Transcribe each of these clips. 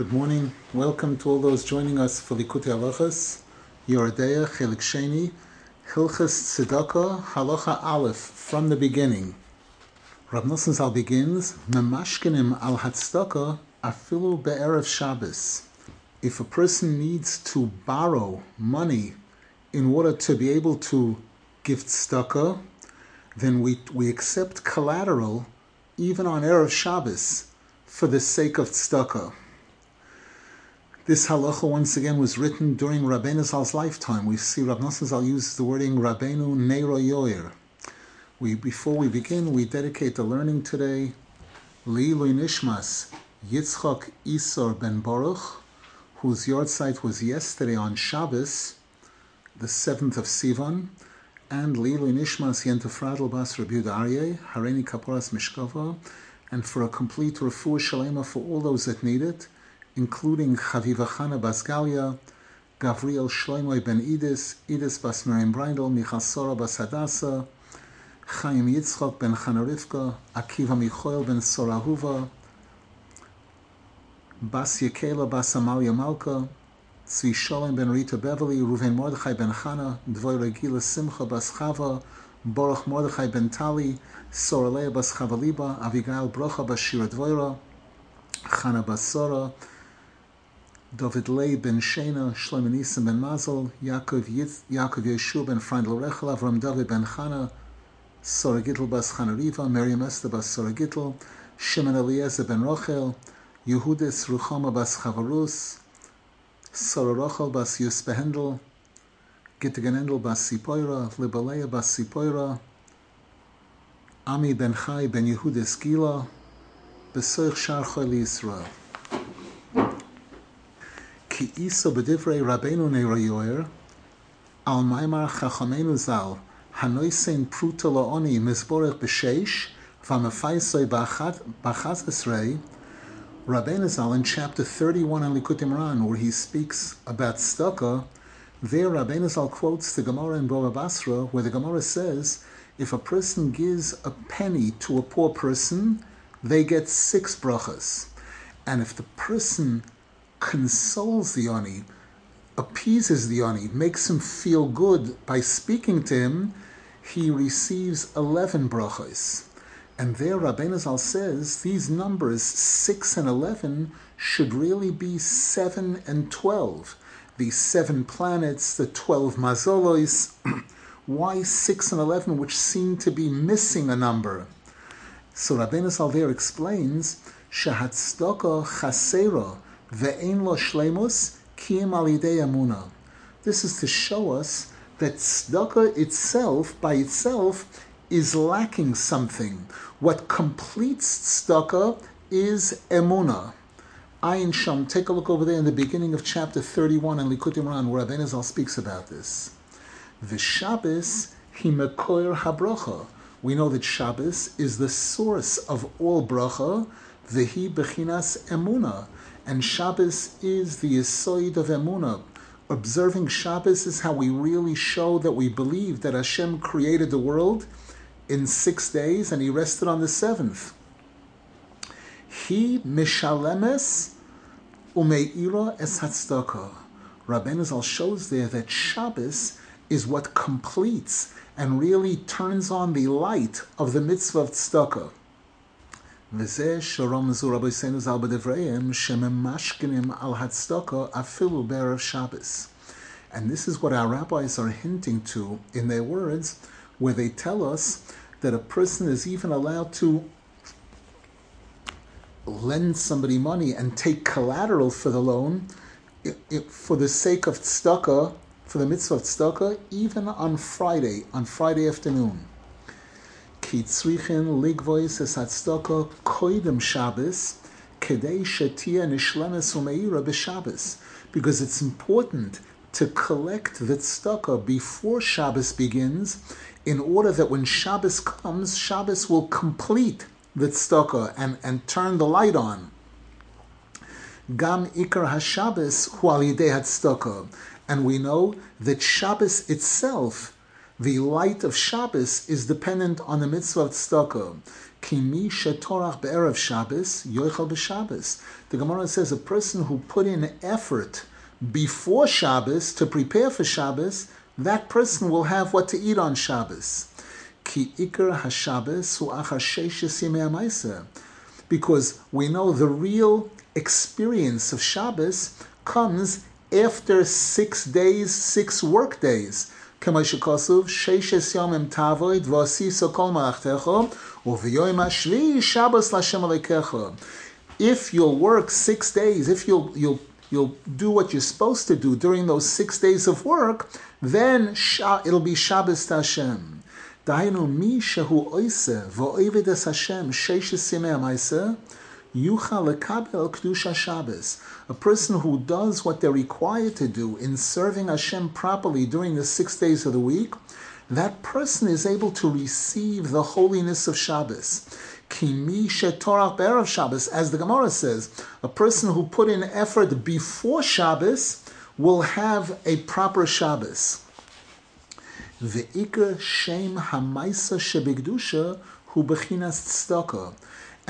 Good morning. Welcome to all those joining us for Likutei Halachas, Yoreh Deah, Chelik Sheni, Hilchas Tzedakah, Halacha Aleph, from the beginning. Rav Nosson Zal begins, Memashkenim al Hatzdaka afilu be'erev Shabbos. If a person needs to borrow money in order to be able to give tzedakah, then we, we accept collateral even on Erev Shabbos for the sake of tzedakah. This halacha once again was written during Zal's lifetime. We see Rav Nosson uses the wording Rabbeinu Neiro Yoir. We, before we begin, we dedicate the learning today Leilui Nishmas Yitzchak Isor ben Baruch, whose yahrzeit was yesterday on Shabbos, the 7th of Sivan, and Leilui Nishmas Yentefradel Bas Rabbi Aryeh, Hareni Kaporas Mishkava, and for a complete refuah shalema for all those that need it, including Chaviva Chana Basgalia, Gavriel Shloimoy ben Idis, Idis Bas Miriam Breindel, Michal Sora Bas Chaim Yitzchok ben Chana Rivka, Akiva Michoel ben Sorahuva, Bas Yekela Bas Amalia Malka, Tzvi Sholem ben Rita Beverly, Ruven Mordechai ben Chana, Dvoy Regila Simcha Bas Chava, Baruch Mordechai ben Tali, Soralea Bas Chavaliba, Avigail Brocha Bas Shira Dvoira, Chana Bas Sora, David Lei ben Shena, Shlomo Nisim ben Mazel, Yaakov, Yitz, Yaakov Yeshua ben Freindl Rechel, Avram David ben Chana, Sora Gittel bas Chana Riva, Miriam Esther bas Sora Gittel, Shimon Eliezer ben Rochel, Yehudis Ruchama bas Chavarus, Sora Rochel bas Yus Behendel, Gittigenendel bas Sipoira, Libalea bas Sipoira, Ami ben Chai ben Yehudis Gila, Besoich Shar Chol Yisrael. Ki iso b'divrei Rabbeinu Neiroyoyer, al maimar chachamenu zal, hanoisen pruta lo'oni mizborech b'sheish, v'amafaisoi b'achad esrei, Rabbeinu Zal in chapter 31 in Likutei Moharan, where he speaks about tzedakah, there Rabbeinu Zal quotes the Gemara in Bava Basra, where the Gemara says, if a person gives a penny to a poor person, they get six brachas. And if the person consoles the Ani, appeases the Ani, makes him feel good by speaking to him, he receives 11 brachas. And there Rabbeinu Zal says these numbers, 6 and 11, should really be 7 and 12. The seven planets, the 12 mazolos, why 6 and 11, which seem to be missing a number? So Rabbeinu Zal there explains, Shahatzdaka chasera, Ve'en lo shlemus kiyim alidei amuna. This is to show us that tzedakah itself, by itself, is lacking something. What completes tzedakah is emuna. Ayin Sham, take a look over there in the beginning of chapter 31 in Likutei Moharan, where Rabbeinu Zal speaks about this. The Shabbos himekoir habrocha. We know that Shabbos is the source of all bracha, Vehi bechinas emuna and Shabbos is the Yisoid of Emunah. Observing Shabbos is how we really show that we believe that Hashem created the world in six days and He rested on the seventh. He mishalemes umeira es hatzdaka. Rabbeinu Zal shows there that Shabbos is what completes and really turns on the light of the mitzvah of tzedakah. וזה שרמזו רבותינו ז"ל בדבריהם שממשכנים על הצדקה אפילו בערב Shabbos. And this is what our rabbis are hinting to in their words, where they tell us that a person is even allowed to lend somebody money and take collateral for the loan for the sake of tzedakah, for the mitzvah of tzedakah, even on Friday, on Friday afternoon. כי צריכים לגבויס את הצדקה קודם שבס, כדי שתהיה נשלמת ומאירה בשבס. Because it's important to collect the tzedakah before Shabbos begins, in order that when Shabbos comes, Shabbos will complete the tzedakah and, and turn the light on. Gam ikar hashabbos hu al yidei And we know that Shabbos itself the light of Shabbos is dependent on the mitzvah of tzedakah. Kimi shetorach be'erev Shabbos yoichel b'Shabbos. The Gemara says a person who put in effort before Shabbos to prepare for Shabbos, that person will have what to eat on Shabbos. Ki ikar haShabbos hu achar sheishes Because we know the real experience of Shabbos comes after six days, six work days. כמו שכוסוב, ששת ימים תעבוד ועשיסו כל מלאכתך, וביום השביעי שבס להשם אלוקיך. If you'll work six days, if you'll, you'll, you'll do what you're supposed to do during those six days of work, then it'll be Shabbos to Hashem. דהיינו, מי שהוא עושה ועובד את השם ששת ימי המעשה, Yucha lekabel kedusha Shabbos. A person who does what they're required to do in serving Hashem properly during the six days of the week, that person is able to receive the holiness of Shabbos. Kimi shetorach be'erev Shabbos, as the Gemara says, a person who put in effort before Shabbos will have a proper Shabbos. Ve'ikr shem hamaisa shebigdusha hu bechinas tzedakah.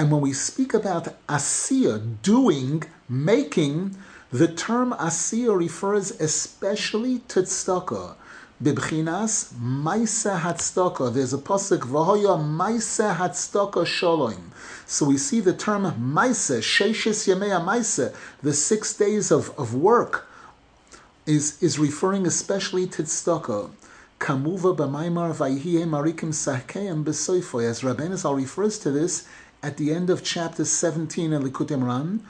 And when we speak about asiya, doing, making, the term asiya refers especially to tzedakah. Bibchinas Maisa Hatzdaka. There's a pasuk Vahoya Maisa Hatzdaka Shalom. So we see the term Maisa Sheshis Yamea Maisa, the six days of, of work, is is referring especially to tzedakah. Kamuva b'maimar vayhiye marikim sahkeim b'soifoy. As Rabbeinu refers to this at the end of chapter 17 in Likutei Moharan,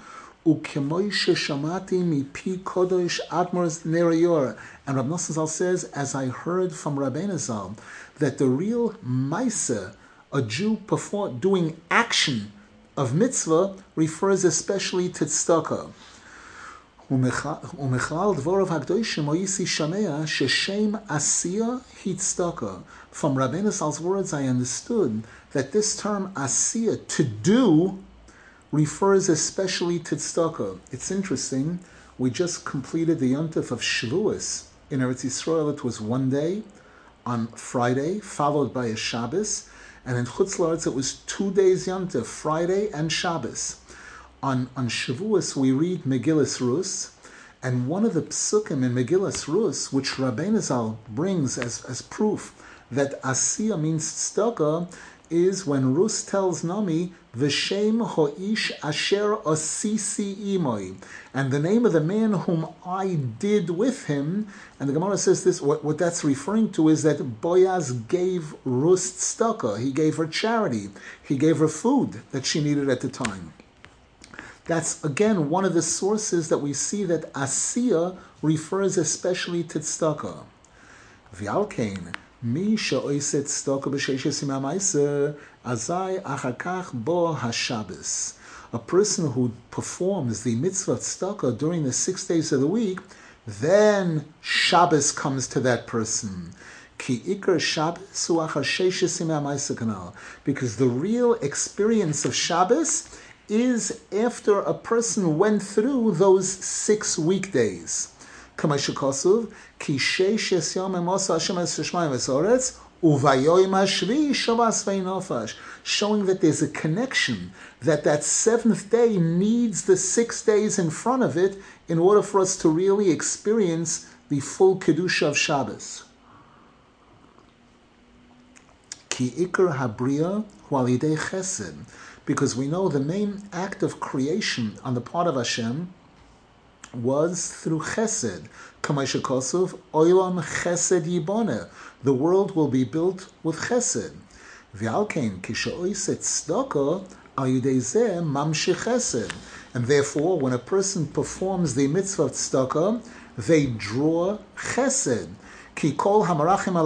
Ukemoi shamati mipi kodosh admors nerayor. And Rav Nosson says, as I heard from Rabbeinu Zal, that the real maisa, a Jew perform, doing action of mitzvah, refers especially to tzedakah. From Rabbeinu Zal's words, I understood that this term "asia" to do, refers especially to tzedakah. It's interesting. We just completed the yontif of Shavuos in Eretz Yisrael. It was one day on Friday, followed by a Shabbos, and in Chutz it was two days yontif, Friday and Shabbos. On, on Shavuos, we read Megillas Rus, and one of the psukim in Megillas Rus, which Rabbeinu Zal brings as, as proof that Asiya means tzedakah, is when Rus tells Naomi, V'shem ho'ish asher osisi imoi, and the name of the man whom I did with him, and the Gemara says this, what, what that's referring to is that Boaz gave Rus tzedakah, he gave her charity, he gave her food that she needed at the time. That's again one of the sources that we see that Asiya refers especially to tztaka. V'alkein, mi she'oiset tztaka b'sheishes imam azai achakach bo hashabbos. A person who performs the mitzvah tztaka during the six days of the week, then Shabbos comes to that person. Ki ikar Shabbos u'achasheshes imam kanal. Because the real experience of Shabbos is after a person went through those six weekdays. Veinofash, showing that there's a connection, that that seventh day needs the six days in front of it in order for us to really experience the full kedusha of Shabbos. Ki habriya chesed, because we know the main act of creation on the part of Hashem was through chesed. Kamaisha Kosov, Oilam Chesed Yibone. The world will be built with chesed. V'alkein kishoiset al yudei mamshi chesed. And therefore, when a person performs the mitzvah of they draw chesed. Ki kol hamarachim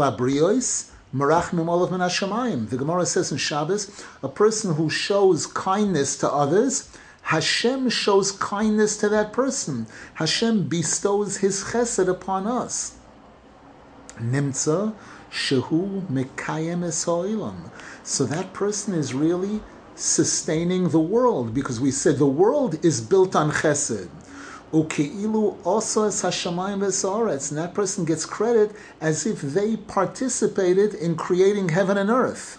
olav The Gemara says in Shabbos, a person who shows kindness to others, Hashem shows kindness to that person. Hashem bestows His chesed upon us. Nimtza shehu mekayem esoilam. So that person is really sustaining the world because we said the world is built on chesed. Ukeilu also as Hashemayim v'Zoretz, and that person gets credit as if they participated in creating heaven and earth.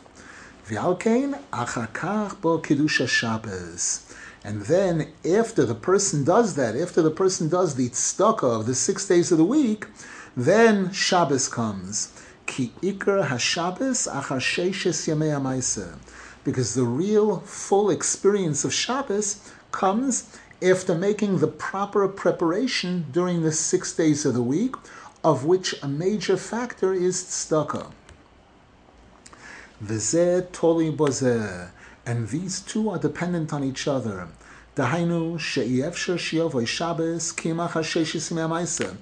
V'alkein achakach bo kiddush Shabbos. And then, after the person does that, after the person does the tzedakah of the six days of the week, then Shabbos comes. Ki ikar haShabbos achar sheishes yamei Because the real, full experience of Shabbos comes after making the proper preparation during the six days of the week, of which a major factor is tzedakah. V'zeh toli bozeh, and these two are dependent on each other. Dahainu she'iyevsher shiyovoy Shabbos kimach ha'sheshis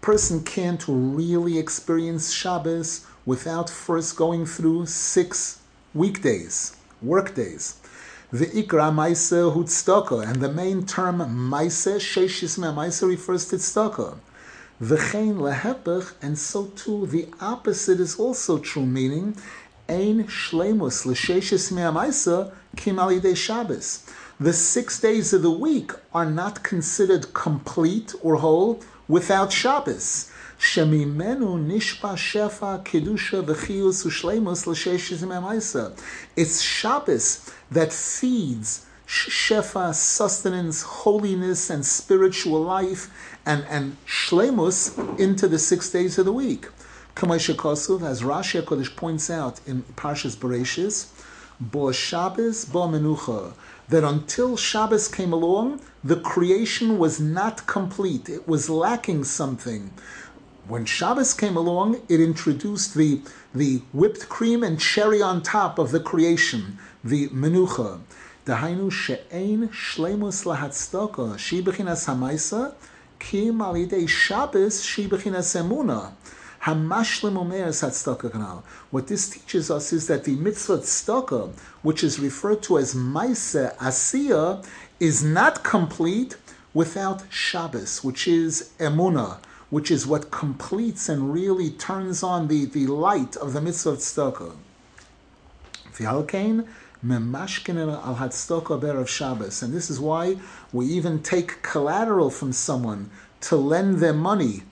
Person can't really experience Shabbos without first going through six weekdays, work days. The ikra maise hu and the main term maise sheishis me maise refers to tzedakah. V'chein lehepech, and so too the opposite is also true, meaning ein shlemus l'sheishis me maise kim alidei Shabbos. The six days of the week are not considered complete or whole without Shabbos. Shemimenu nishpa shefa kedusha v'chiyus u'shleimus l'sheshes memaisa. It's Shabbos that feeds shefa, sustenance, holiness, and spiritual life, and, and shlemus into the six days of the week. Kamaisha Kosuv, as Rashi HaKodesh points out in Parshas Bereshis, Bo Shabbos, Bo Menucha, that until Shabbos came along, the creation was not complete. It was lacking something. When Shabbos came along, it introduced the, the whipped cream and cherry on top of the creation, the menucha. Dahainu she'ein shlemus lahatzdaka, shi bechinas hamaisa, kim alidei Shabbos, shi bechinas emuna. What this teaches us is that the mitzvah tzedakah, which is referred to as maise asiya, is not complete without Shabbos, which is emuna, which is what completes and really turns on the, the light of the mitzvah tzedakah. Memashkin al ber of Shabbos, and this is why we even take collateral from someone to lend them money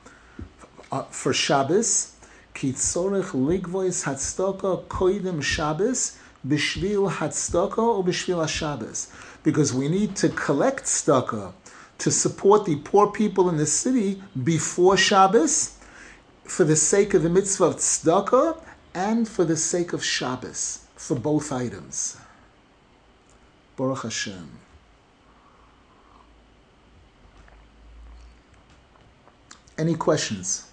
uh, for Shabbos. Ki tzorech ligvois hatzedakah koidim Shabbos b'shvil hatzedakah or b'shvil Shabbos, because we need to collect tzedakah to support the poor people in the city before Shabbos for the sake of the mitzvah of tzedakah and for the sake of Shabbos, for both items. Baruch Hashem. Any questions?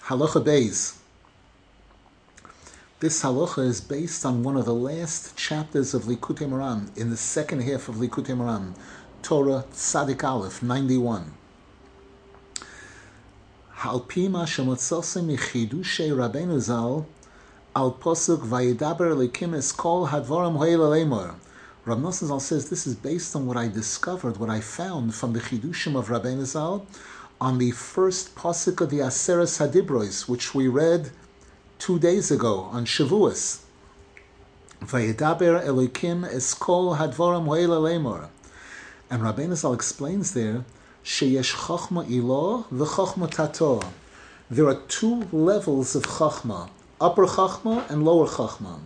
Halacha Beis. This halacha is based on one of the last chapters of Likutei Moharan in the second half of Likutei Moharan, Torah Tzadik Aleph 91. Halpima shemotzosim michidushe Rabbeinu Zal al posuk vayidaber elikim es kol hadvoram hoyel Rav Nosson Zal says this is based on what I discovered, what I found from the chidushim of Rabbeinu Zal on the first posuk of the Aseres Hadibros, which we read two days ago on Shavuos. Vayedaber Elokim Eskol Hadvoram Hoela Lemor. And Rabbeinu Zal explains there, Sheyesh Chochma Ilo v'Chochma Tato. There are two levels of Chochma, upper Chochma and lower Chochma.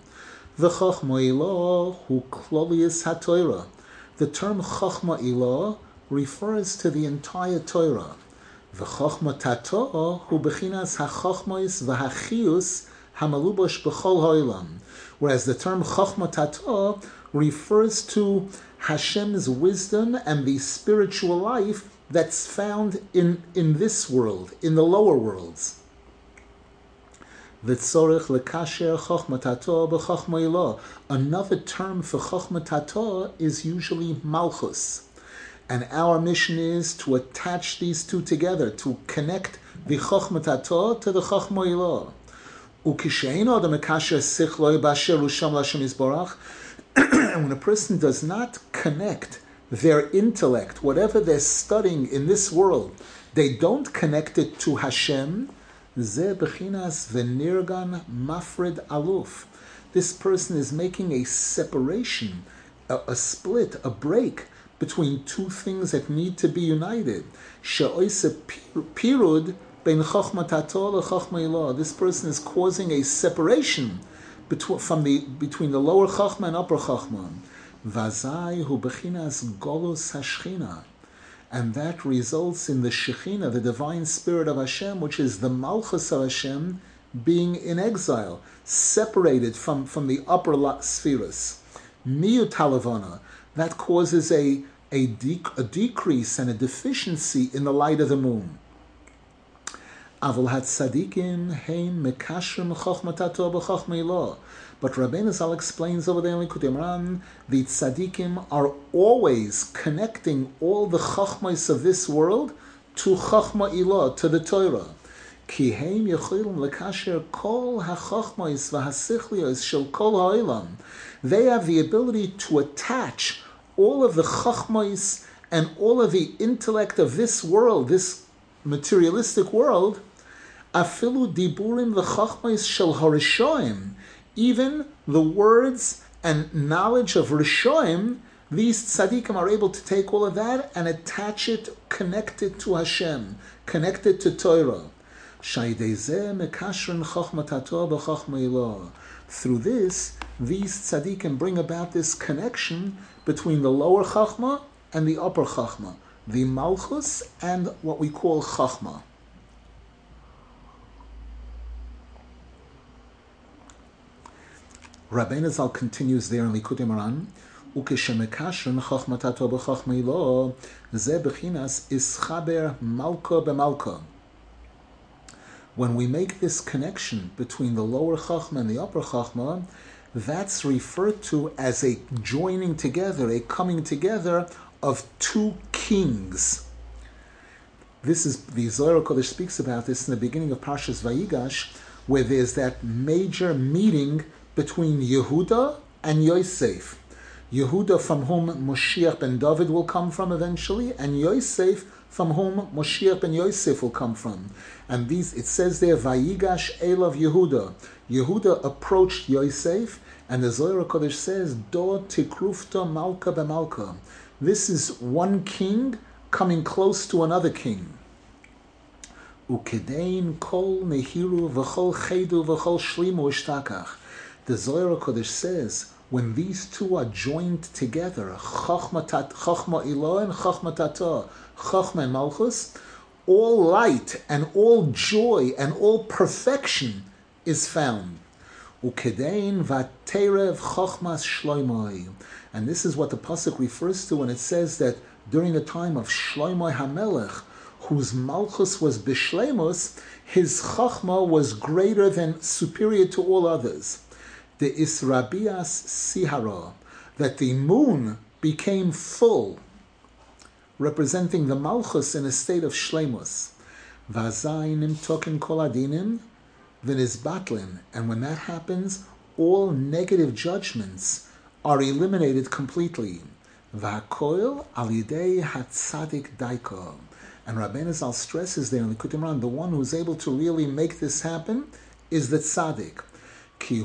The Chochma Ilo hu Klolius HaTorah. The term Chochma Ilo refers to the entire Torah. V'chochma tato hu bechinas ha'chochmois v'hachius hamalubosh b'chol ha'olam. Whereas the term chochma tato refers to Hashem's wisdom and the spiritual life that's found in, in this world, in the lower worlds. Another term for chochma tato is usually malchus. And our mission is to attach these two together, to connect the Chochmat to the Chochmo Ilah. And when a person does not connect their intellect, whatever they're studying in this world, they don't connect it to Hashem, mafred aluf. this person is making a separation, a, a split, a break between two things that need to be united. pirud This person is causing a separation between, from the, between the lower chachma and upper chachma. Vazai hu bechinas golus hashchina. And that results in the Shekhinah, the divine spirit of Hashem, which is the Malchus of Hashem, being in exile, separated from, from the upper spheres. Miyut halavana, that causes a, a, a decrease and a deficiency in the light of the moon. Avol hat tzadikim heim mekashrim chochmatato b'chochmeilah. But Rabbeinu Zal explains over there in Likutei Moharan, the tzadikim are always connecting all the chachmais of this world to chachma ilah, to the Torah. Heim yechilim lekasher kol hachachmais v'hasichlios shel kol ha'ilam. They have the ability to attach all of the chachmais and all of the intellect of this world, this materialistic world, afilu diburim v'chachmais shel harishoim, even the words and knowledge of rishoim, these tzaddikim are able to take all of that and attach it, connect it to Hashem, connect it to Torah. Through this, these tzaddikim bring about this connection between the lower chachma and the upper chachma, the malchus and what we call chachma. Rabbi Zal continues there in Likutei Moharan, וכשמקשרים חוכמתתו בחוכמילו, זה בחיnas איסחבר מלכו במלכו. When we make this connection between the lower Chachma and the upper Chachma, that's referred to as a joining together, a coming together of two kings. This is the Zohar Kodesh speaks about this in the beginning of Parshas Vayigash, where there's that major meeting between Yehuda and Yosef. Yehuda, from whom Moshiach ben David will come from eventually, and Yosef, from whom Moshiach ben Yosef will come from. And these, it says there, Vayigash Elav Yehuda. Yehuda approached Yosef, and the Zohar Kodesh says, Do tikrufta malka b'malka. This is one king coming close to another king. Ukedein kol nehiru v'chol chedu v'chol shlimu ishtakach. The Zohar Kodesh says when these two are joined together, Chachma Ilah and Chachma Tata, Chachma and Malchus, all light and all joy and all perfection is found. Ukedein vaterev shloimoi. And this is what the pasuk refers to when it says that during the time of Shloimoi Hamelech, whose malchus was bishlemus, his chachma was greater than superior to all others the Israbias Sihara, that the moon became full, representing the Malchus in a state of Shlemus. Vazainim token koladinim, batlin, and when that happens, all negative judgments are eliminated completely. Vakoil alidei hatzadik daiko. And Rabbeinu Zal stresses there in the Kutimran, the one who's able to really make this happen is the tzaddik. He's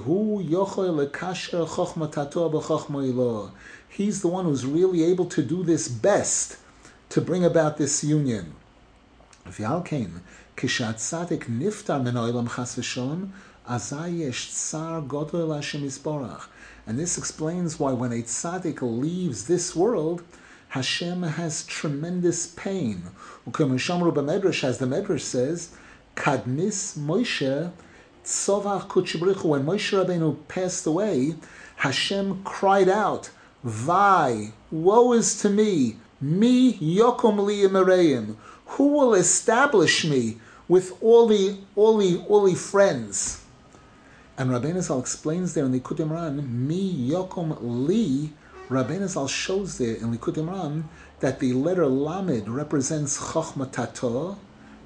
the one who's really able to do this best to bring about this union. And this explains why when a tzaddik leaves this world, Hashem has tremendous pain. As the Medrash says, Kadmis Moshe Tzovach Kuchibrichu, when Moshe Rabbeinu passed away, Hashem cried out, Vai, woe is to me, me yokum li Emereim. Who will establish me with all the all the all the friends? And Rabbeinu Zal explains there in the Likutei Moharan, mi yokum li. Rabbeinu Zal shows there in the Likutei Moharan that the letter Lamed represents Chochmatato.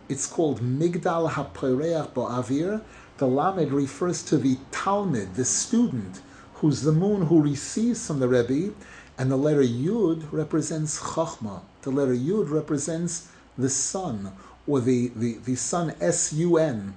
It's called Migdal HaPoreach Bo'avir. The Lamed refers to the Talmud, the student, who's the moon who receives from the Rebbe, and the letter Yud represents Chachma. The letter Yud represents the sun, or the, the, the sun S-U-N,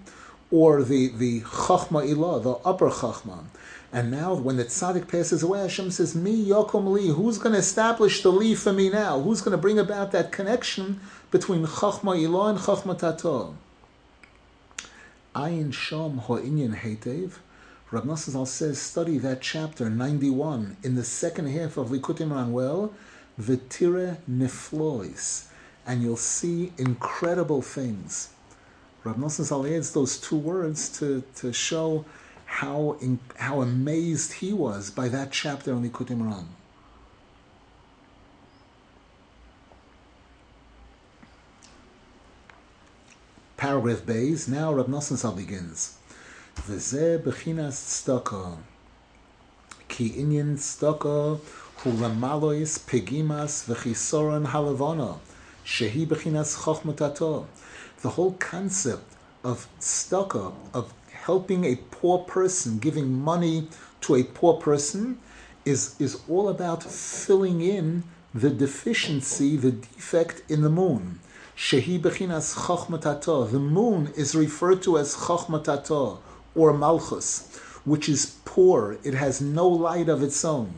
or the, the Chachma Ilah, the upper Chachma. And now, when the tzaddik passes away, Hashem says, "Me yokom li." Who's going to establish the li for me now? Who's going to bring about that connection between chachma ilah and chachma tato? Ayin shom ho'inyan hetev. Rav Nosson says, study that chapter 91 in the second half of Likutei Moharan well, V'tire niflois, and you'll see incredible things. Rav Nosson adds those two words to, to show how in, how amazed he was by that chapter on Likutei Moharan. Paragraph Bays. Now Rav Nosson begins. V'zeh bechinas tzedakah. Ki inyan tzedakah hu ramalois pegimas v'chisoron halavona. Shehi bechinas chochmatato. The whole concept of tzedakah, of helping a poor person, giving money to a poor person, is, is all about filling in the deficiency, the defect in the moon. Shehi bechinas chochmatato. The moon is referred to as chochmatato or malchus, which is poor. It has no light of its own.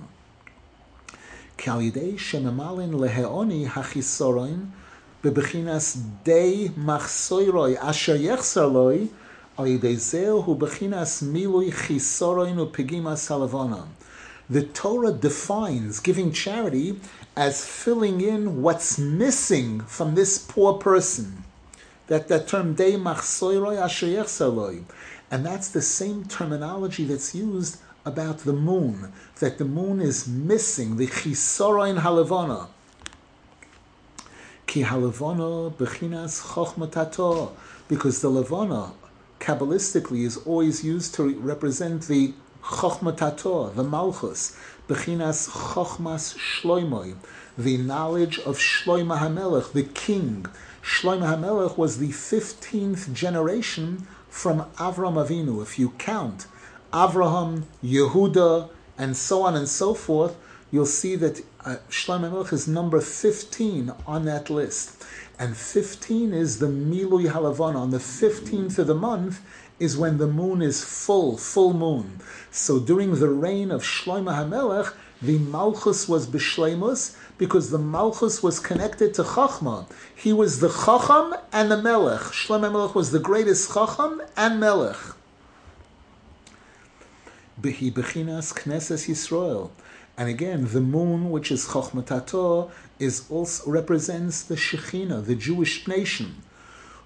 Kalidei shememalin leheoni hachisoroin bebechinas dei machsoiroi asher yechsarloi the Torah defines giving charity as filling in what's missing from this poor person. That, that term de and that's the same terminology that's used about the moon, that the moon is missing, the chisoroin halavana. Ki halavana bechinas chochmatato, because the lavana, Kabbalistically is always used to represent the Chochmatator, the Malchus, Bechinas Chochmas Shloimoi, the knowledge of Shloima HaMelech, the king. Shloima HaMelech was the 15th generation from Avram Avinu. If you count Avraham, Yehuda, and so on and so forth, you'll see that uh, Shlomo is number 15 on that list and 15 is the Milui Halavon. On the 15th of the month is when the moon is full, full moon. So during the reign of Shlomo HaMelech, the Malchus was Bishleimus because the Malchus was connected to Chachma. He was the Chacham and the Melech. Shlomo HaMelech was the greatest Chacham and Melech. Behi Bechinas Knesses Yisrael. And again, the moon, which is Chochmatato, is also represents the Shekhinah, the Jewish nation.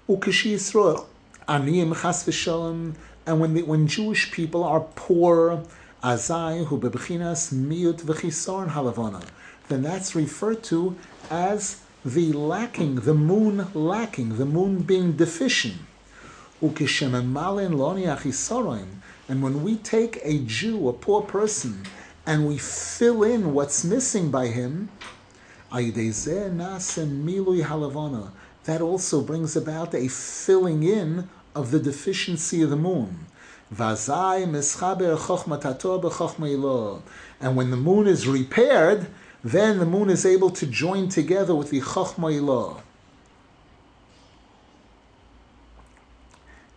Yisrael, Aniyim Chas v'shalom, and when the, when Jewish people are poor, Azai hu miut v'chisorn halavana, then that's referred to as the lacking, the moon lacking, the moon being deficient. And when we take a Jew, a poor person, and we fill in what's missing by him, that also brings about a filling in of the deficiency of the moon. And when the moon is repaired, then the moon is able to join together with the Chochma Ilah.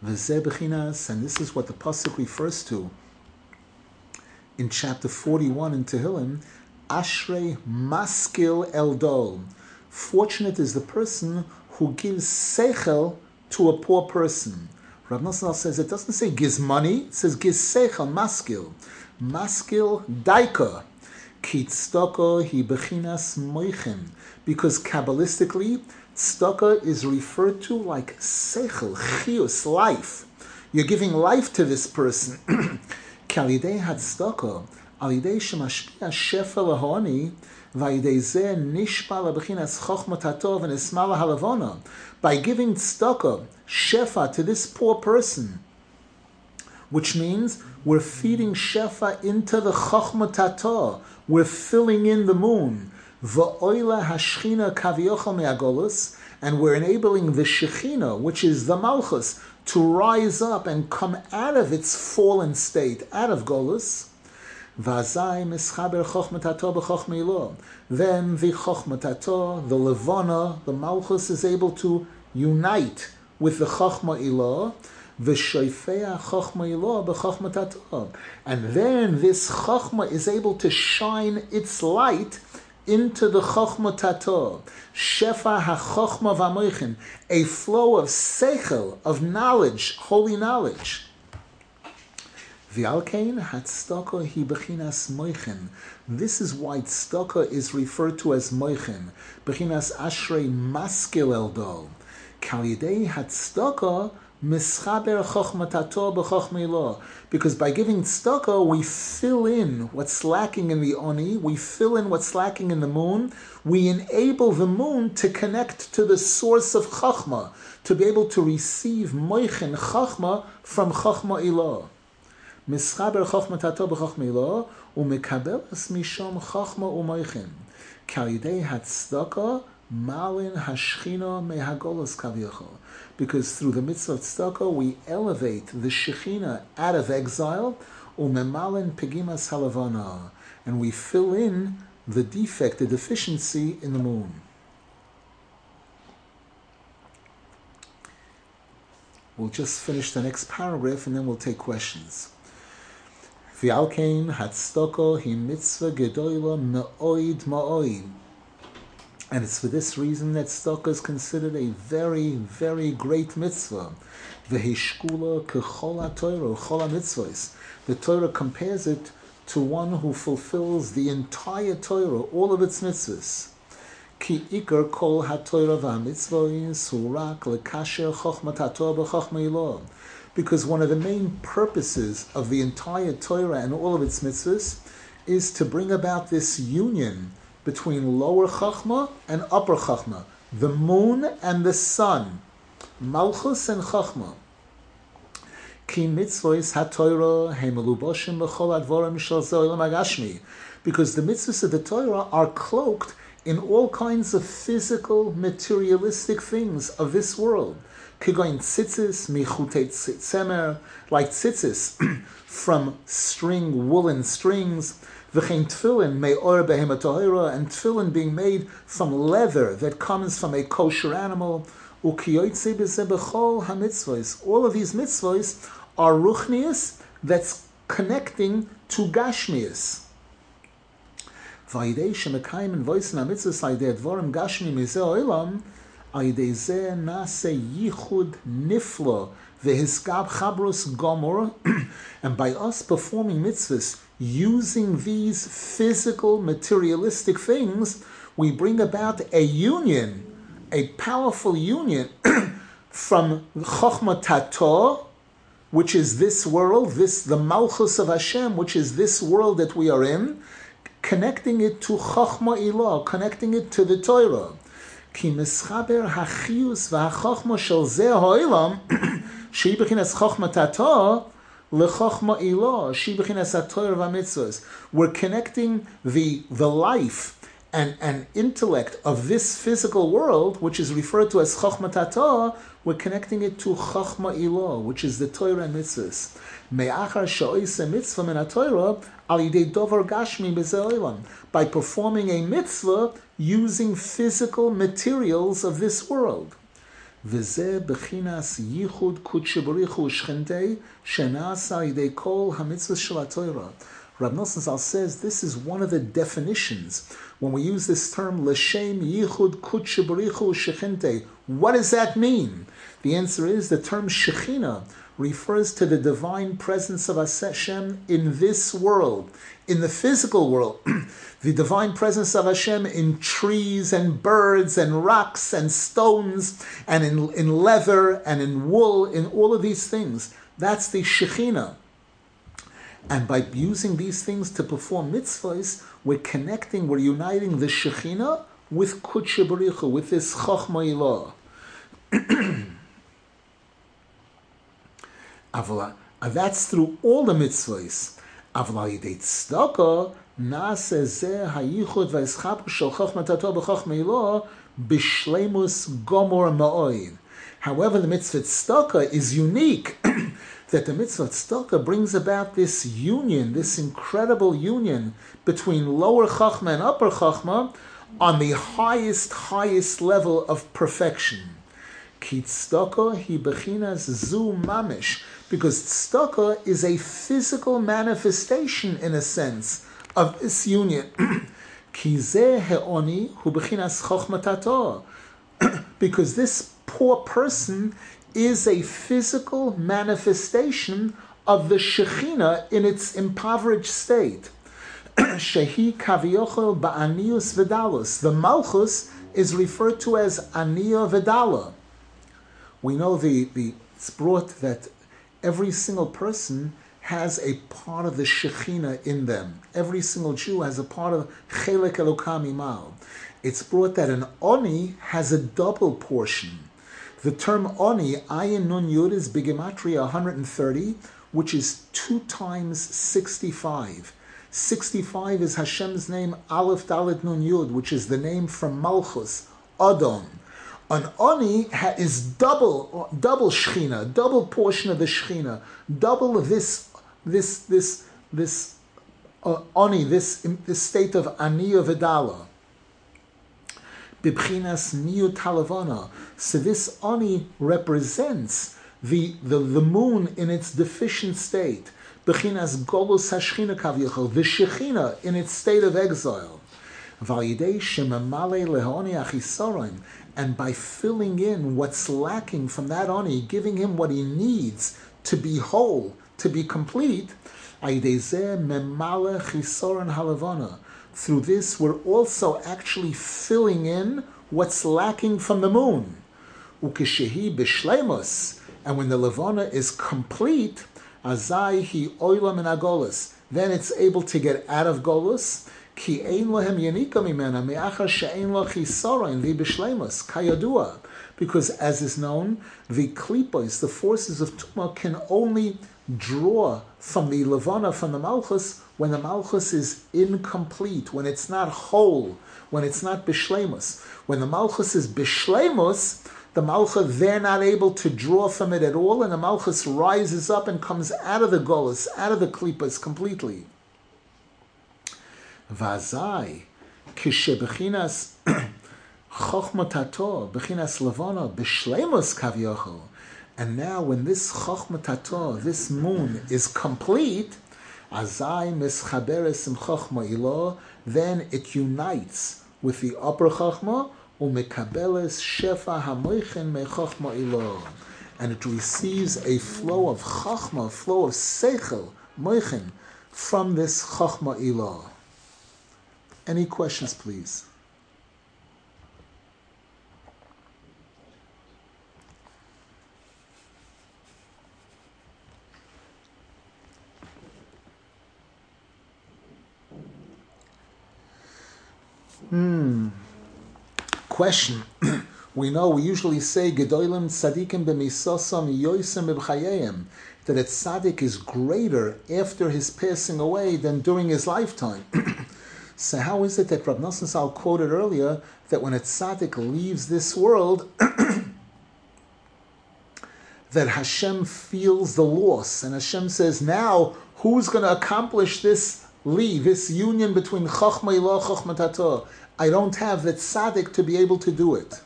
And this is what the Pasuk refers to in chapter 41 in Tehillim, Ashrei Maskil Eldol. Fortunate is the person who gives seichel to a poor person. Rav Nosson says it doesn't say gives money, it says gives seichel, maskil. Maskil daika. Kitstoko hi bechinas moichin. Because Kabbalistically, tztaka is referred to like seichel, chius, life. You're giving life to this person. Kalidei had tztaka. Alidei shemashpia shefel ahoni. By giving tzedakah, shefa, to this poor person, which means we're feeding shefa into the chokhmatato, we're filling in the moon. Va'oila hashchina kaviochal me'agolus, and we're enabling the shechina, which is the Malchus, to rise up and come out of its fallen state, out of Golus. Then the Chochmatato, the Levana, the Malchus is able to unite with the Chochma Ilah. V'shoifea chokhma ilo b'chokhma tato. And then this chokhma is able to shine its light into the chokhma tato. Shefa ha-chokhma v'amoichin. A flow of seichel, of knowledge, holy knowledge. V'alkein hatstoko hi bechinas moichin. This is why tzedakah is referred to as moichin. Bechinas ashrei maskil eldo. Kal yidei hatstaka mischaber chochmatato b'chochmeilo. Because by giving tzedakah, we fill in what's lacking in the oni, we fill in what's lacking in the moon, we enable the moon to connect to the source of chachma, to be able to receive moichin chachma from chachma ilah. Kal yidei hatzdaka Malin Hashchina Mehagolos Kaviyachol. Because through the mitzvah of tzedakah, we elevate the Shechina out of exile, umemalin pegimas halavana, and we fill in the defect, the deficiency in the moon. We'll just finish the next paragraph and then we'll take questions. V'alkein hatzdaka hi mitzvah gedoyla me'oid ma'oid. And it's for this reason that tzedakah is considered a very, very great mitzvah. Vehishkula kechol Torah, chol mitzvahs. The Torah compares it to one who fulfills the entire Torah, all of its mitzvahs. Ki ikar kol haTorah v'hamitzvahs hurak lekasher chochmat haTorah b'chochma Because one of the main purposes of the entire Torah and all of its mitzvahs is to bring about this union between lower Chachma and upper Chachma, the moon and the sun, Malchus and Chachma. Because the mitzvahs of the Torah are cloaked in all kinds of physical, materialistic things of this world. Kigoin tzitzis, michutei tzemer, like tzitzis from string, woolen strings, V'chein tefillin me'or behematahira, and tefillin being made from leather that comes from a kosher animal. Ukiyoitze b'chol hamitzvos. All of these mitzvos are ruchnius that's connecting to gashmius. Vayidei shemekayim and voicing hamitzvos like dvorim gashmi mizeh oilam, and by us performing mitzvahs, using these physical, materialistic things, we bring about a union, a powerful union from Chokhmah which is this world, this the Malchus of Hashem, which is this world that we are in, connecting it to Chokhmah Ilah, connecting it to the Torah כי מסחבר החיוס והחוכמה של זה העולם, שהיא בכנס חוכמתתו, we're connecting the, the life and, and intellect of this physical world, which is referred to as Chochma we're connecting it to Chochma Ilo, which is the Torah and mitzvahs. Me'achar sha'oise mitzvah min Torah al dover gashmi by performing a mitzvah using physical materials of this world. Rav Nosson says this is one of the definitions when we use this term l'shem yichud kutche barichu shechinte. What does that mean? The answer is the term shechina refers to the divine presence of Hashem in this world, in the physical world. the divine presence of Hashem in trees and birds and rocks and stones and in, in leather and in wool, in all of these things. That's the Shekhinah. And by using these things to perform mitzvahs, we're connecting, we're uniting the Shekhinah with Kutche with this Chochma Ilah. Avla, that's through all the mitzvahs. Avla yidei tzedakah, nase zeh hayichud v'eschap shel chochmatato b'chochma ilo b'shleimus gomor ma'oid. However, the mitzvah tzedakah is unique. that the mitzvah tzedakah brings about this union, this incredible union between lower chachma and upper chachma on the highest, highest level of perfection. Ki tzedakah hi bechinas zu mamish, because tzedakah is a physical manifestation, in a sense, of this union. Because this poor person is a physical manifestation of the Shekhinah in its impoverished state. Shehi ba'anius. The Malchus is referred to as Aniya Vidala. We know the, the it's brought that every single person has a part of the Shekhinah in them. Every single Jew has a part of Chelek Elokam Imal. It's brought that an Oni has a double portion. The term Oni, Ayin Nun Yud, is Bigimatria 130, which is two times 65. 65 is Hashem's name Aleph Dalet Nun Yud, which is the name from Malchus, Adon. An Oni is double, double Shechina, double portion of the Shechina, double of this, this, this, this uh, Oni, this, this state of Aniya Vidala. Bibchinas Niyu Talavana. So this Oni represents the, the, the moon in its deficient state. Bechinas Golus Hashchina Kavyachol, the Shechina in its state of exile. And by filling in what's lacking from that oni, giving him what he needs to be whole, to be complete, through this, we're also actually filling in what's lacking from the moon. And when the Levana is complete, Azai hi oilam. Then it's able to get out of golus. Ki ein lohem yanika mimena me'achar she'ein lo chisaron vi b'shleimus kayadua. Because as is known, the klipos, the forces of tuma, can only draw from the levana, from the malchus, when the malchus is incomplete, when it's not whole, when it's not bishlemus. When the malchus is bishlemus, the Malchus, they're not able to draw from it at all, and the Malchus rises up and comes out of the Golas, out of the Klippas completely. Vazai, bechinas kavyochel. And now when this chochmatato, this moon, is complete, azai mischaberes im chochma ilo, then it unites with the upper chochma, umekabeles shefa mechochma ilo, and it receives a flow of chachma, a flow of seichel, moichen, from this chachma ilo. Any questions, please? Hmm question. we know we usually say Gedolim Tzadikim b'misosam yoisem b'chayim that a tzaddik is greater after his passing away than during his lifetime. so how is it that Rav Nosson Zal quoted earlier that when a tzaddik leaves this world, that Hashem feels the loss, and Hashem says, now who's going to accomplish this li, this union between Chachma Ilah Chachma I don't have the tzaddik to be able to do it.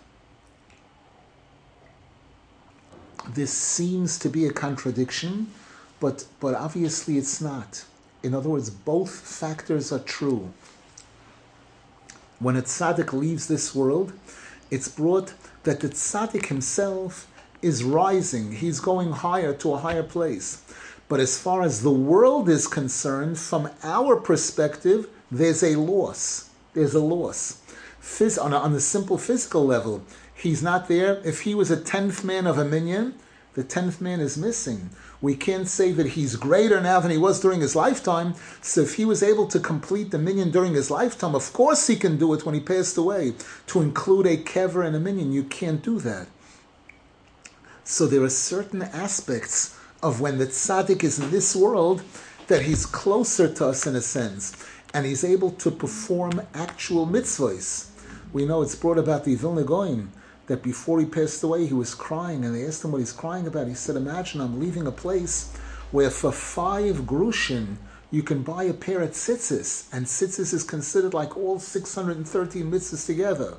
This seems to be a contradiction, but, but obviously it's not. In other words, both factors are true. When a tzaddik leaves this world, it's brought that the tzaddik himself is rising. He's going higher to a higher place. But as far as the world is concerned, from our perspective, there's a loss there's a loss. Phys- on, a, on the simple physical level, he's not there. If he was a tenth man of a minyan, the tenth man is missing. We can't say that he's greater now than he was during his lifetime. So if he was able to complete the minyan during his lifetime, of course he can do it when he passed away. To include a kever and a minyan, you can't do that. So there are certain aspects of when the tzaddik is in this world that he's closer to us in a sense and he's able to perform actual mitzvahs. We know it's brought about the Vilna Goin that before he passed away, he was crying, and they asked him what he's crying about. He said, Imagine I'm leaving a place where for five grushin you can buy a pair of tzitzis, and tzitzis is considered like all 613 mitzvahs together.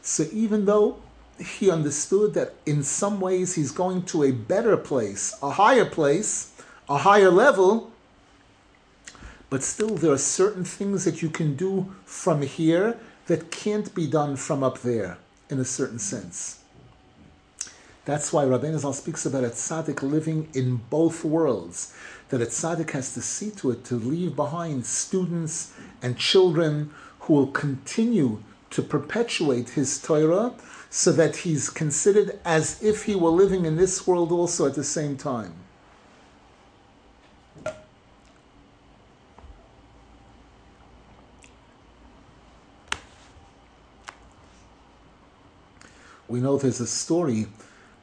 So even though he understood that in some ways he's going to a better place, a higher place, a higher level, but still there are certain things that you can do from here that can't be done from up there in a certain sense. That's why Rabbeinu Zal speaks about a tzaddik living in both worlds. That a tzaddik has to see to it to leave behind students and children who will continue to perpetuate his Torah so that he's considered as if he were living in this world also at the same time. We know there's a story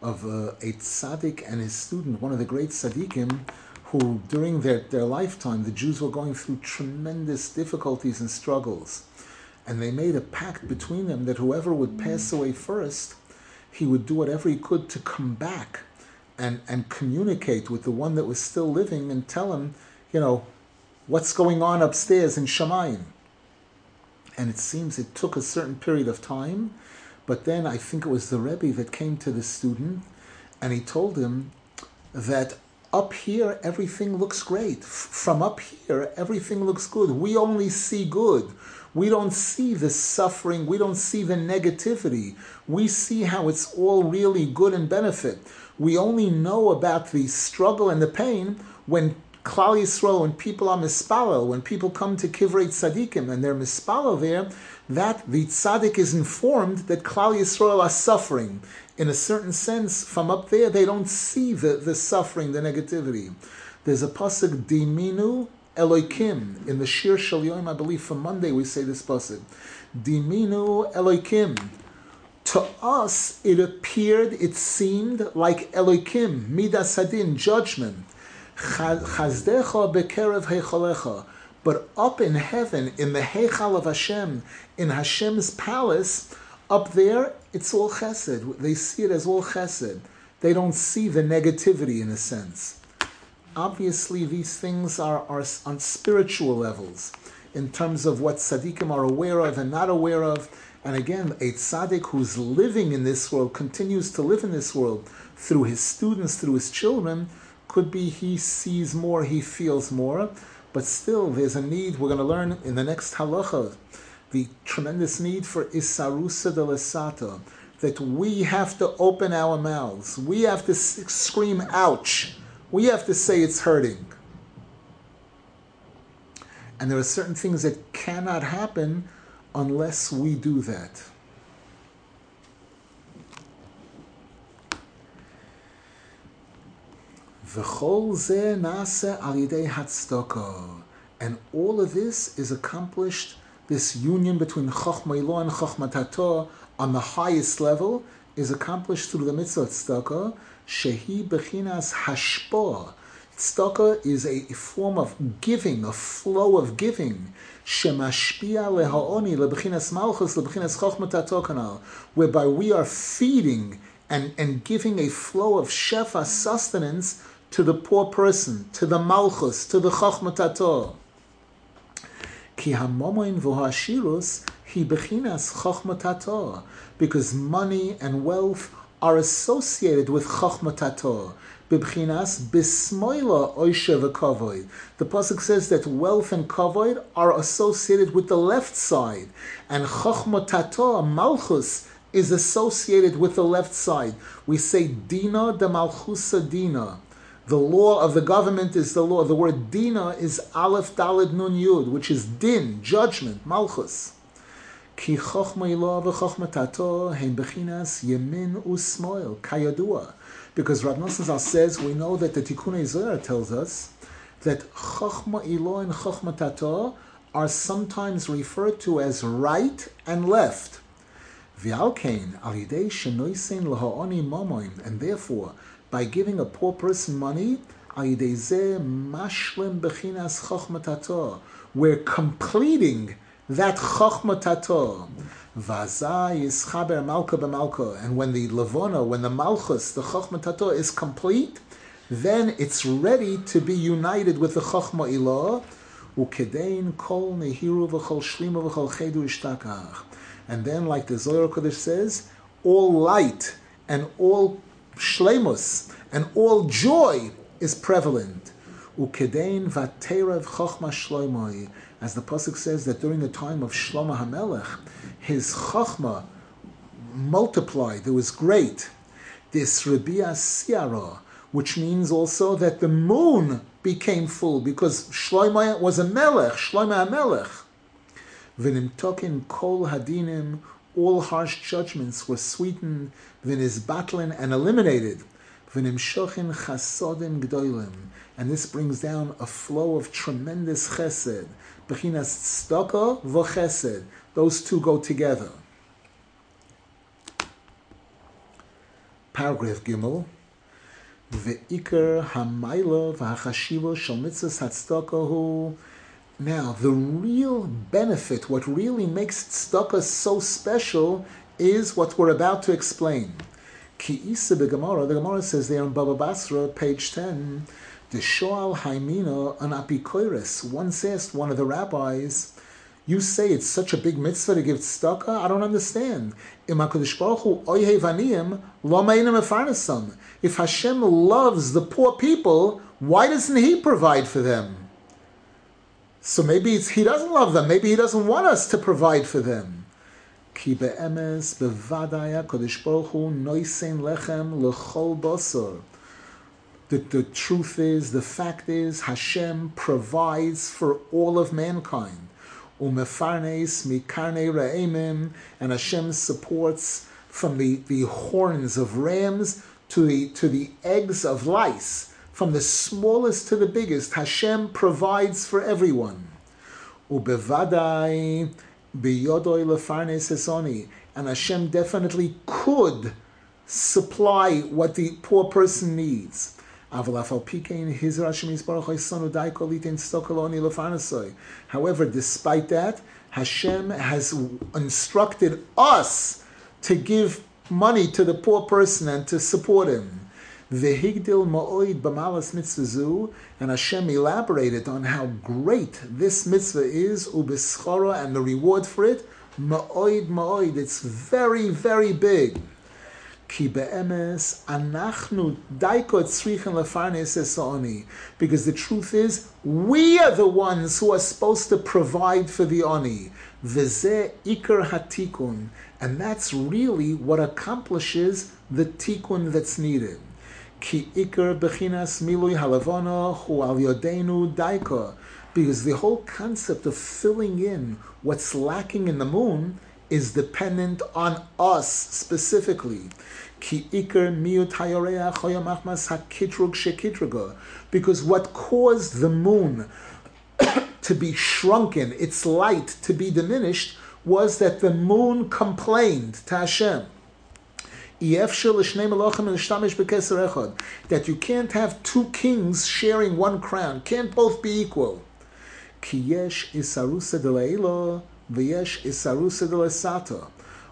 of uh, a tzaddik and his student, one of the great tzaddikim, who during their, their lifetime, the Jews were going through tremendous difficulties and struggles. And they made a pact between them that whoever would pass away first, he would do whatever he could to come back and, and communicate with the one that was still living and tell him, you know, what's going on upstairs in Shamayim. And it seems it took a certain period of time, but then I think it was the Rebbe that came to the student and he told him that up here everything looks great. From up here everything looks good. We only see good. We don't see the suffering. We don't see the negativity. We see how it's all really good and benefit. We only know about the struggle and the pain when Klal Yisrael, when people are mispalel, when people come to Kivrei Tzadikim and they're mispalel there, that the tzaddik is informed that Klal Yisrael are suffering. In a certain sense, from up there, they don't see the, the suffering, the negativity. There's a pasuk, Diminu Eloikim. In the Shir Shalyom, I believe for Monday we say this pasuk. Diminu Eloikim. To us, it appeared, it seemed like Eloikim, Midas Hadin, judgment. Chazdecha bekerev heichalecha but up in heaven, in the Heichal of Hashem, in Hashem's palace, up there, it's all chesed. They see it as all chesed. They don't see the negativity in a sense. Obviously, these things are, are on spiritual levels in terms of what tzaddikim are aware of and not aware of. And again, a tzaddik who's living in this world, continues to live in this world through his students, through his children, could be he sees more, he feels more. But still, there's a need, we're going to learn in the next halacha, the tremendous need for isarusa de lesata, that we have to open our mouths. We have to scream, ouch. We have to say it's hurting. And there are certain things that cannot happen unless we do that. V'chol ze nase al yidei hatzdaka. And all of this is accomplished, this union between Chochma Ilo and Chochma Tato on the highest level is accomplished through the mitzvah tzedakah, shehi bechinas hashpoah. Tzedakah is a form of giving, a flow of giving. Shemashpia lehaoni lebechinas malchus lebechinas chochma tato kanal, whereby we are feeding and, and giving a flow of shefa sustenance to the poor person, to the malchus, to the chachmatator. Ki hamomoin v'hashirus hi bechinas chachmatator, because money and wealth are associated with chachmatator. Bibchinas bismoila oishe. The pasuk says that wealth and kavoid are associated with the left side, and chachmatator malchus is associated with the left side. We say dina de malchusa dina. The law of the government is the law. The word dina is aleph dalid nun yud, which is din, judgment, malchus. Ki yemin usmoil, kayadua. Because Rav Nosson says, we know that the Tikkun Zohar tells us that chochma ilah and chochma tato are sometimes referred to as right and left. And therefore by giving a poor person money, we're completing that chokhmatato. And when the levona, when the malchus, the chokhmatato is complete, then it's ready to be united with the chokhma ilah. And then, like the Zohar Kodesh says, all light and all shlemus and all joy is prevalent. Ukedein as the pasuk says that during the time of Shlomo Hamelech, his chochma multiplied. It was great. This Rabia Siara, which means also that the moon became full because Shlomo was a melech, Shlomo a melech. V'nimtokin kol hadinim, all harsh judgments were sweetened, v'nizbatlin and eliminated. V'nimshochin chasodim gdoilim, and this brings down a flow of tremendous chesed. Bechinas tzedakah v'chesed, those two go together. Paragraph Gimel. Ve'ikar hamayla v'hachashiva mitzvahs hu. Now, the real benefit, what really makes tzedakah so special, is what we're about to explain. Ki isa the Gemara says there in Baba Basra, page 10, the Shoal Haimina an Apikoiris once asked one of the rabbis, you say it's such a big mitzvah to give tzedakah? I don't understand. If Hashem loves the poor people, why doesn't He provide for them? So maybe He doesn't love them. Maybe He doesn't want us to provide for them. Ki be'emes bevadaya kodesh baruch hu noisen lechem. The, the truth is, the fact is, Hashem provides for all of mankind. Umefarnes mikarne ra'emim, and Hashem supports from the, the horns of rams to the, to the eggs of lice. From the smallest to the biggest, Hashem provides for everyone. And Hashem definitely could supply what the poor person needs. However, despite that, Hashem has instructed us to give money to the poor person and to support him. Vehigdil ma'oid b'malas mitzvah and Hashem elaborated on how great this mitzvah is, ubischora, and the reward for it, ma'oid ma'oid, it's very, very big. Ki be'emes anachnu daikot tzrichen lefarnes esoni. Because the truth is, we are the ones who are supposed to provide for the oni. Veze ikar hatikun. And that's really what accomplishes the tikkun that's needed. Ki ikar bechinas milui halavana hu al yodenu daika. Because the whole concept of filling in what's lacking in the moon is dependent on us specifically. Because what caused the moon to be shrunken, its light to be diminished, was that the moon complained to Hashem. That you can't have two kings sharing one crown, can't both be equal. V'yesh isarusa de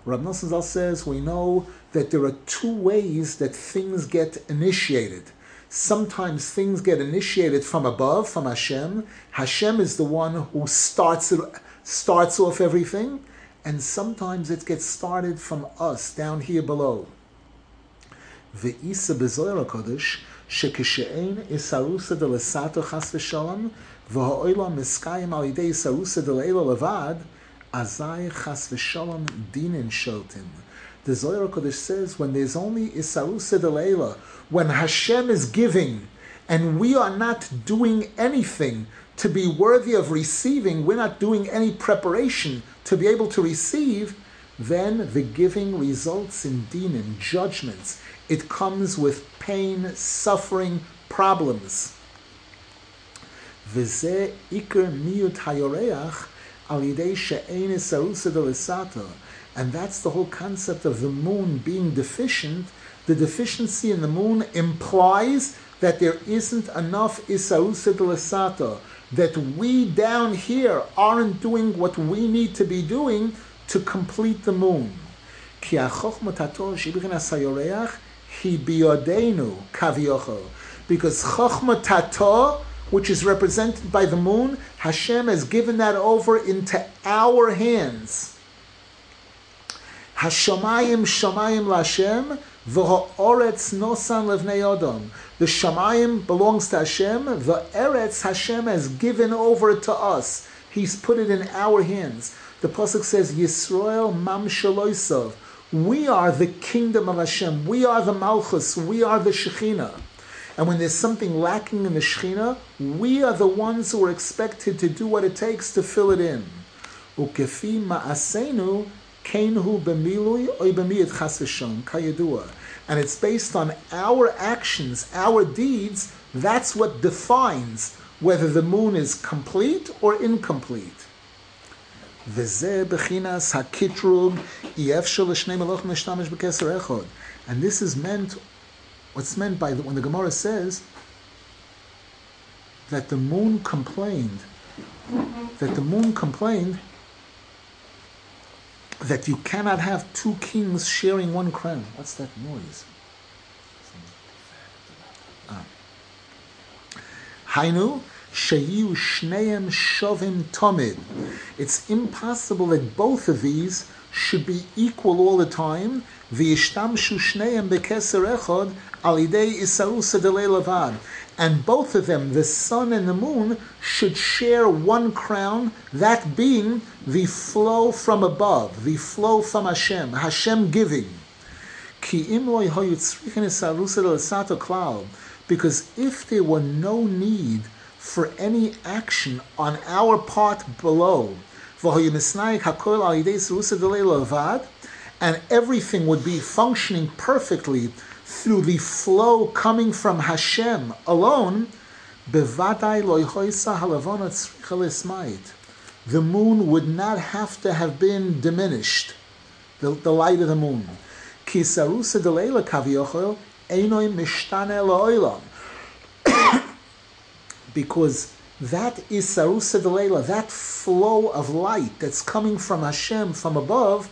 Rav Nosson Zal says we know that there are two ways that things get initiated. Sometimes things get initiated from above, from Hashem. Hashem is the one who starts it, starts off everything, and sometimes it gets started from us down here below. Bezoyer kodesh shekishein isarusa de lesato chas v'shalom v'ha'olam miskayim al yidei isarusa de leila levad Azai chas v'shalom dinin. The Zohar Kodesh says when there's only Isarusa Delayla, when Hashem is giving and we are not doing anything to be worthy of receiving, we're not doing any preparation to be able to receive, then the giving results in dinin, judgments. It comes with pain, suffering, problems. And that's the whole concept of the moon being deficient. The deficiency in the moon implies that there isn't enough isausid that we down here aren't doing what we need to be doing to complete the moon. Because chokma tato which is represented by the moon, Hashem has given that over into our hands. Hashamayim shamayim lashem nosan. The shamayim belongs to Hashem. The eretz Hashem has given over to us. He's put it in our hands. The pasuk says Yisrael mam shaloisov. We are the kingdom of Hashem. We are the Malchus. We are the Shekhinah. And when there's something lacking in the Shekhinah, we are the ones who are expected to do what it takes to fill it in. Ukefi ma'asenu kenhu b'milui oy b'miyat chas kayadua. And it's based on our actions, our deeds. That's what defines whether the moon is complete or incomplete. And this is meant What's meant by the, when the Gemara says that the moon complained, that the moon complained that you cannot have two kings sharing one crown. What's that noise? Ah. Sheyu shneim shovim tomid. It's impossible that both of these should be equal all the time. V'yishtamshu shneim bekeser echad alidei isarusa lavad. And both of them, the sun and the moon, should share one crown, that being the flow from above, the flow from Hashem, Hashem giving. Because if there were no need for any action on our part below, and everything would be functioning perfectly through the flow coming from Hashem alone, the moon would not have to have been diminished, the, the light of the moon. Because that is Sarusa Delela, that flow of light that's coming from Hashem from above,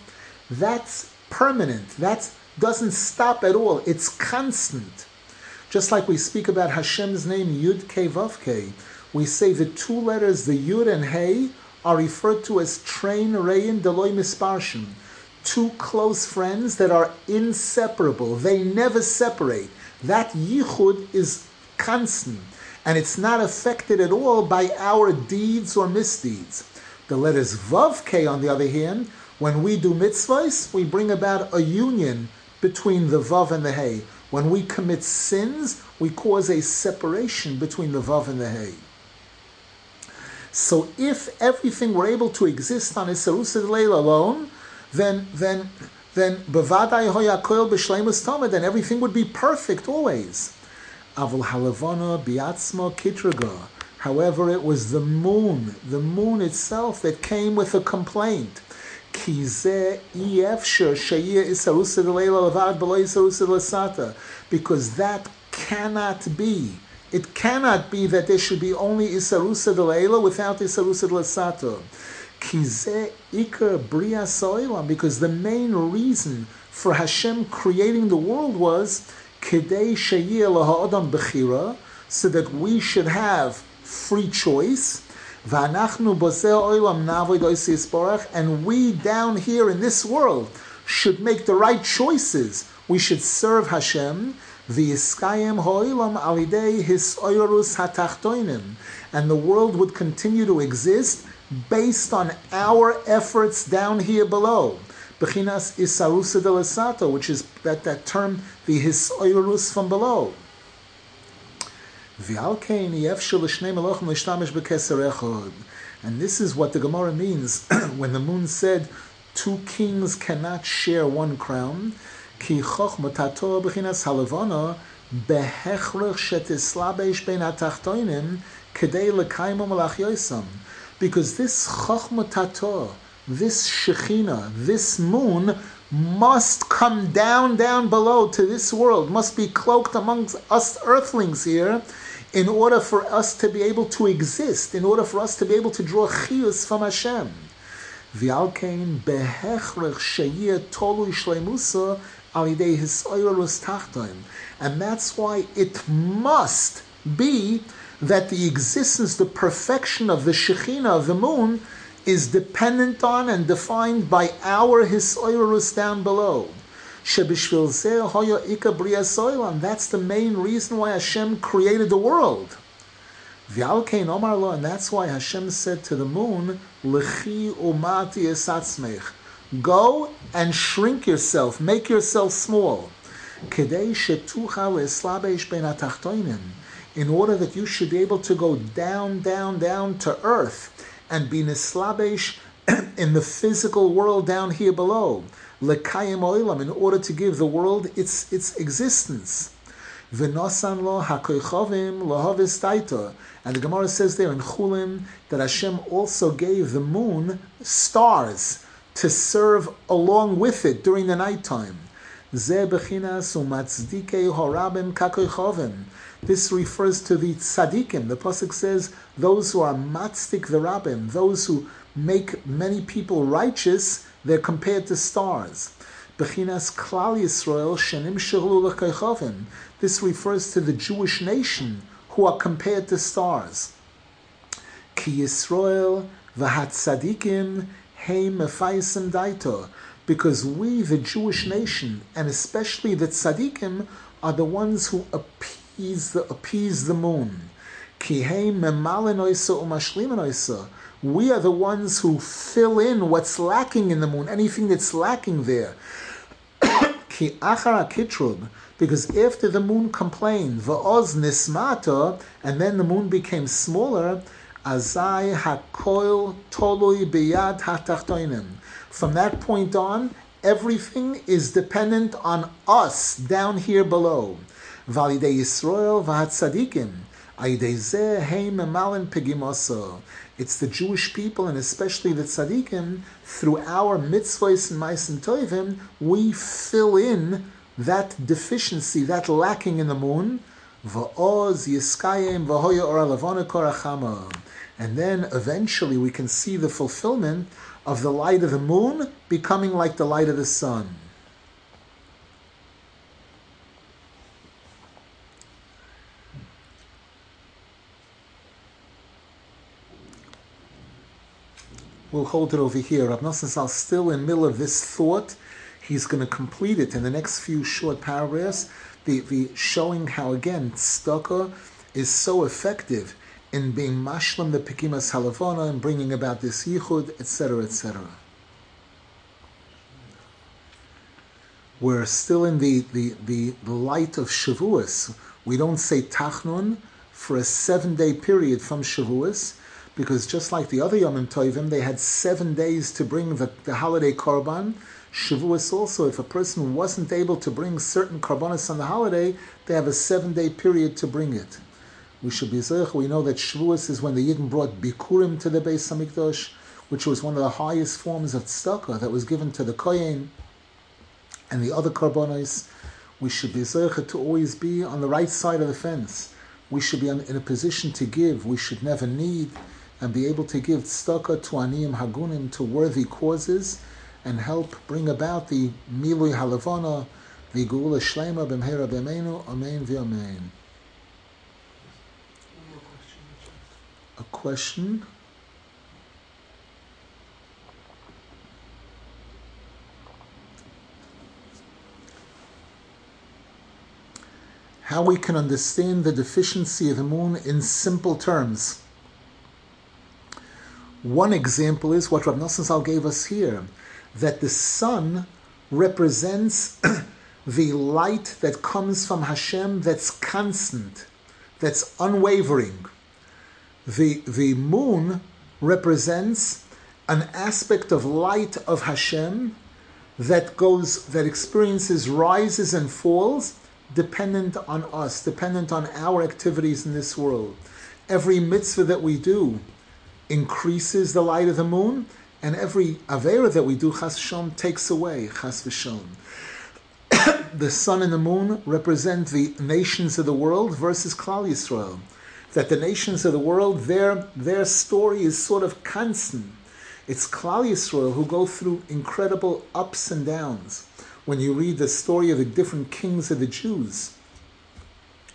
that's permanent. That doesn't stop at all. It's constant. Just like we speak about Hashem's name Yud Ke we say the two letters, the Yud and Hey, are referred to as Train Rein Deloy Misparshim, two close friends that are inseparable. They never separate. That Yichud is constant and it's not affected at all by our deeds or misdeeds. The letters Vav K, on the other hand, when we do mitzvahs, we bring about a union between the Vav and the Hey. When we commit sins, we cause a separation between the Vav and the Hey. So if everything were able to exist on Isarusa Leil alone, then then then bevadai hoyakoil b'shleimus tamid, then everything would be perfect always. Avul halavana biatzma kitraga. However, it was the moon, the moon itself, that came with a complaint. Because that cannot be. It cannot be that there should be only Isarusa de Leila without Isarusa de Lasata. Because the main reason for Hashem creating the world was so that we should have free choice. And we down here in this world should make the right choices. We should serve Hashem. And the world would continue to exist based on our efforts down here below. Bechinas isarusa de which is that, that term, the hisoirus from below. And this is what the Gemara means when the moon said, two kings cannot share one crown. Ki chochmatato bechinas halavana behechrech shetislabesh ben atachtoinim kedei lekaimom malach Because this chochmatato, this Shekhinah, this moon, must come down, down below to this world, must be cloaked amongst us earthlings here, in order for us to be able to exist, in order for us to be able to draw chiyus from Hashem. V'alkein behechrech sheyir tolu shleimusa alidei hisoyrus tachtoim. And that's why it must be that the existence, the perfection of the Shekhinah, of the moon, is dependent on and defined by our hisoirus down below. Bria That's the main reason why Hashem created the world. And that's why Hashem said to the moon. Go and shrink yourself, make yourself small. In order that you should be able to go down, down, down to earth and be nislabesh in the physical world down here below. Lekayim oilam, in order to give the world its, its existence. V'nosan lo hakoichovim lohavis taito. And the Gemara says there in Chulin that Hashem also gave the moon stars to serve along with it during the nighttime. Ze bechinas umatzdike horabim kakoichovim. This refers to the tzaddikim. The pasuk says those who are matzdik the rabbim, those who make many people righteous, they're compared to stars. Bechinas klal Yisrael shenim This refers to the Jewish nation who are compared to stars. Ki Yisrael v'hat tzaddikim heim daito. Because we, the Jewish nation, and especially the tzaddikim, are the ones who appear appease the, appease the moon. We are the ones who fill in what's lacking in the moon, anything that's lacking there. Because after the moon complained, and then the moon became smaller, azai. From that point on, everything is dependent on us down here below. Validei Yisrael v'hatzadikim. It's the Jewish people and especially the tzaddikim, through our mitzvahs and ma'asim tovim, we fill in that deficiency, that lacking in the moon. And then eventually we can see the fulfillment of the light of the moon becoming like the light of the sun. We'll hold it over here. Rav Nosson Zal still in middle of this thought. He's going to complete it in the next few short paragraphs, the, the showing how again tzedakah is so effective in being mashlam the pikimas halavona and bringing about this yichud, etc., etc. We're still in the, the, the, the light of Shavuos. We don't say Tachnun for a seven day period from Shavuos because just like the other Yom Tovim, they had seven days to bring the, the holiday Korban. Shavuos also, if a person wasn't able to bring certain Korbanos on the holiday, they have a seven day period to bring it. We should be zech. We know that Shavuos is when the Yidden brought Bikurim to the Beis Hamikdash, which was one of the highest forms of tzedakah that was given to the Kohen and the other Korbanos. We should be zech to always be on the right side of the fence. We should be in a position to give. We should never need and be able to give tzedakah to aniyim hagunim to worthy causes and help bring about the milui halavana, the geula shlema b'mhera b'meinu, amen v'amen. A question? How we can understand the deficiency of the moon in simple terms. One example is what Rav Nosson Zal gave us here, that the sun represents the light that comes from Hashem that's constant, that's unwavering. The, the moon represents an aspect of light of Hashem that goes, that experiences rises and falls dependent on us, dependent on our activities in this world. Every mitzvah that we do, increases the light of the moon, and every avera that we do, chas v'shom, takes away chas v'shom. the sun and the moon represent the nations of the world versus Klal Yisrael. That the nations of the world, their their story is sort of constant. It's Klal Yisrael who go through incredible ups and downs. When you read the story of the different kings of the Jews,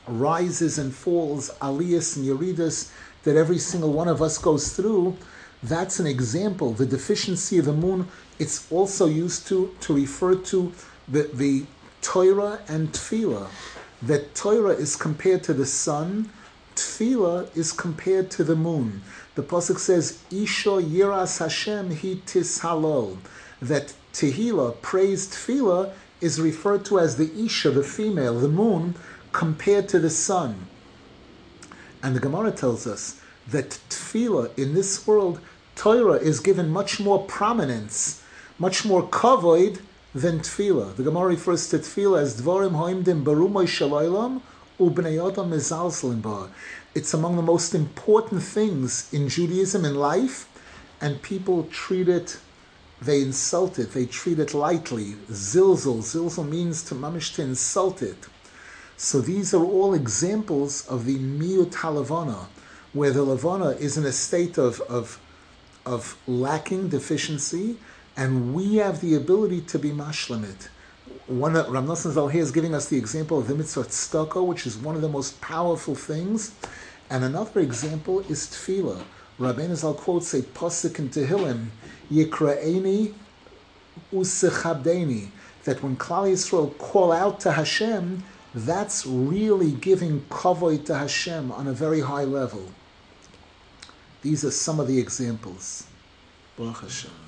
rises and falls, aliyas and yeridas, that every single one of us goes through, That's an example. The deficiency of the moon, it's also used to, to refer to the, the Torah and Tefillah. That Torah is compared to the sun, Tefillah is compared to the moon. The Pasuk says, Isha Yiras Hashem Hi Tishalol. That Tehillah, praised Tefillah, is referred to as the Isha, the female, the moon, compared to the sun. And the Gemara tells us that Tefillah in this world, Torah is given much more prominence, much more kavod than Tefillah. The Gemara refers to Tefillah as Dvorim Hoimdim Barumoy Shalaylam Mezalslim It's among the most important things in Judaism in life, and people treat it they insult it, they treat it lightly. Zilzal, zilzal means to mamish to insult it. So these are all examples of the miut halavana, where the lavana is in a state of, of, of lacking deficiency, and we have the ability to be mashlamit. One Ram Nosson Zalhe is giving us the example of the mitzvah tzedakah, which is one of the most powerful things. And another example is tefillah. Rabbeinu Zal quotes a pasuk in Tehillim, Yikraeni usechabdeni, that when Klal Yisrael call out to Hashem, that's really giving kavod to Hashem on a very high level. These are some of the examples. Baruch Hashem.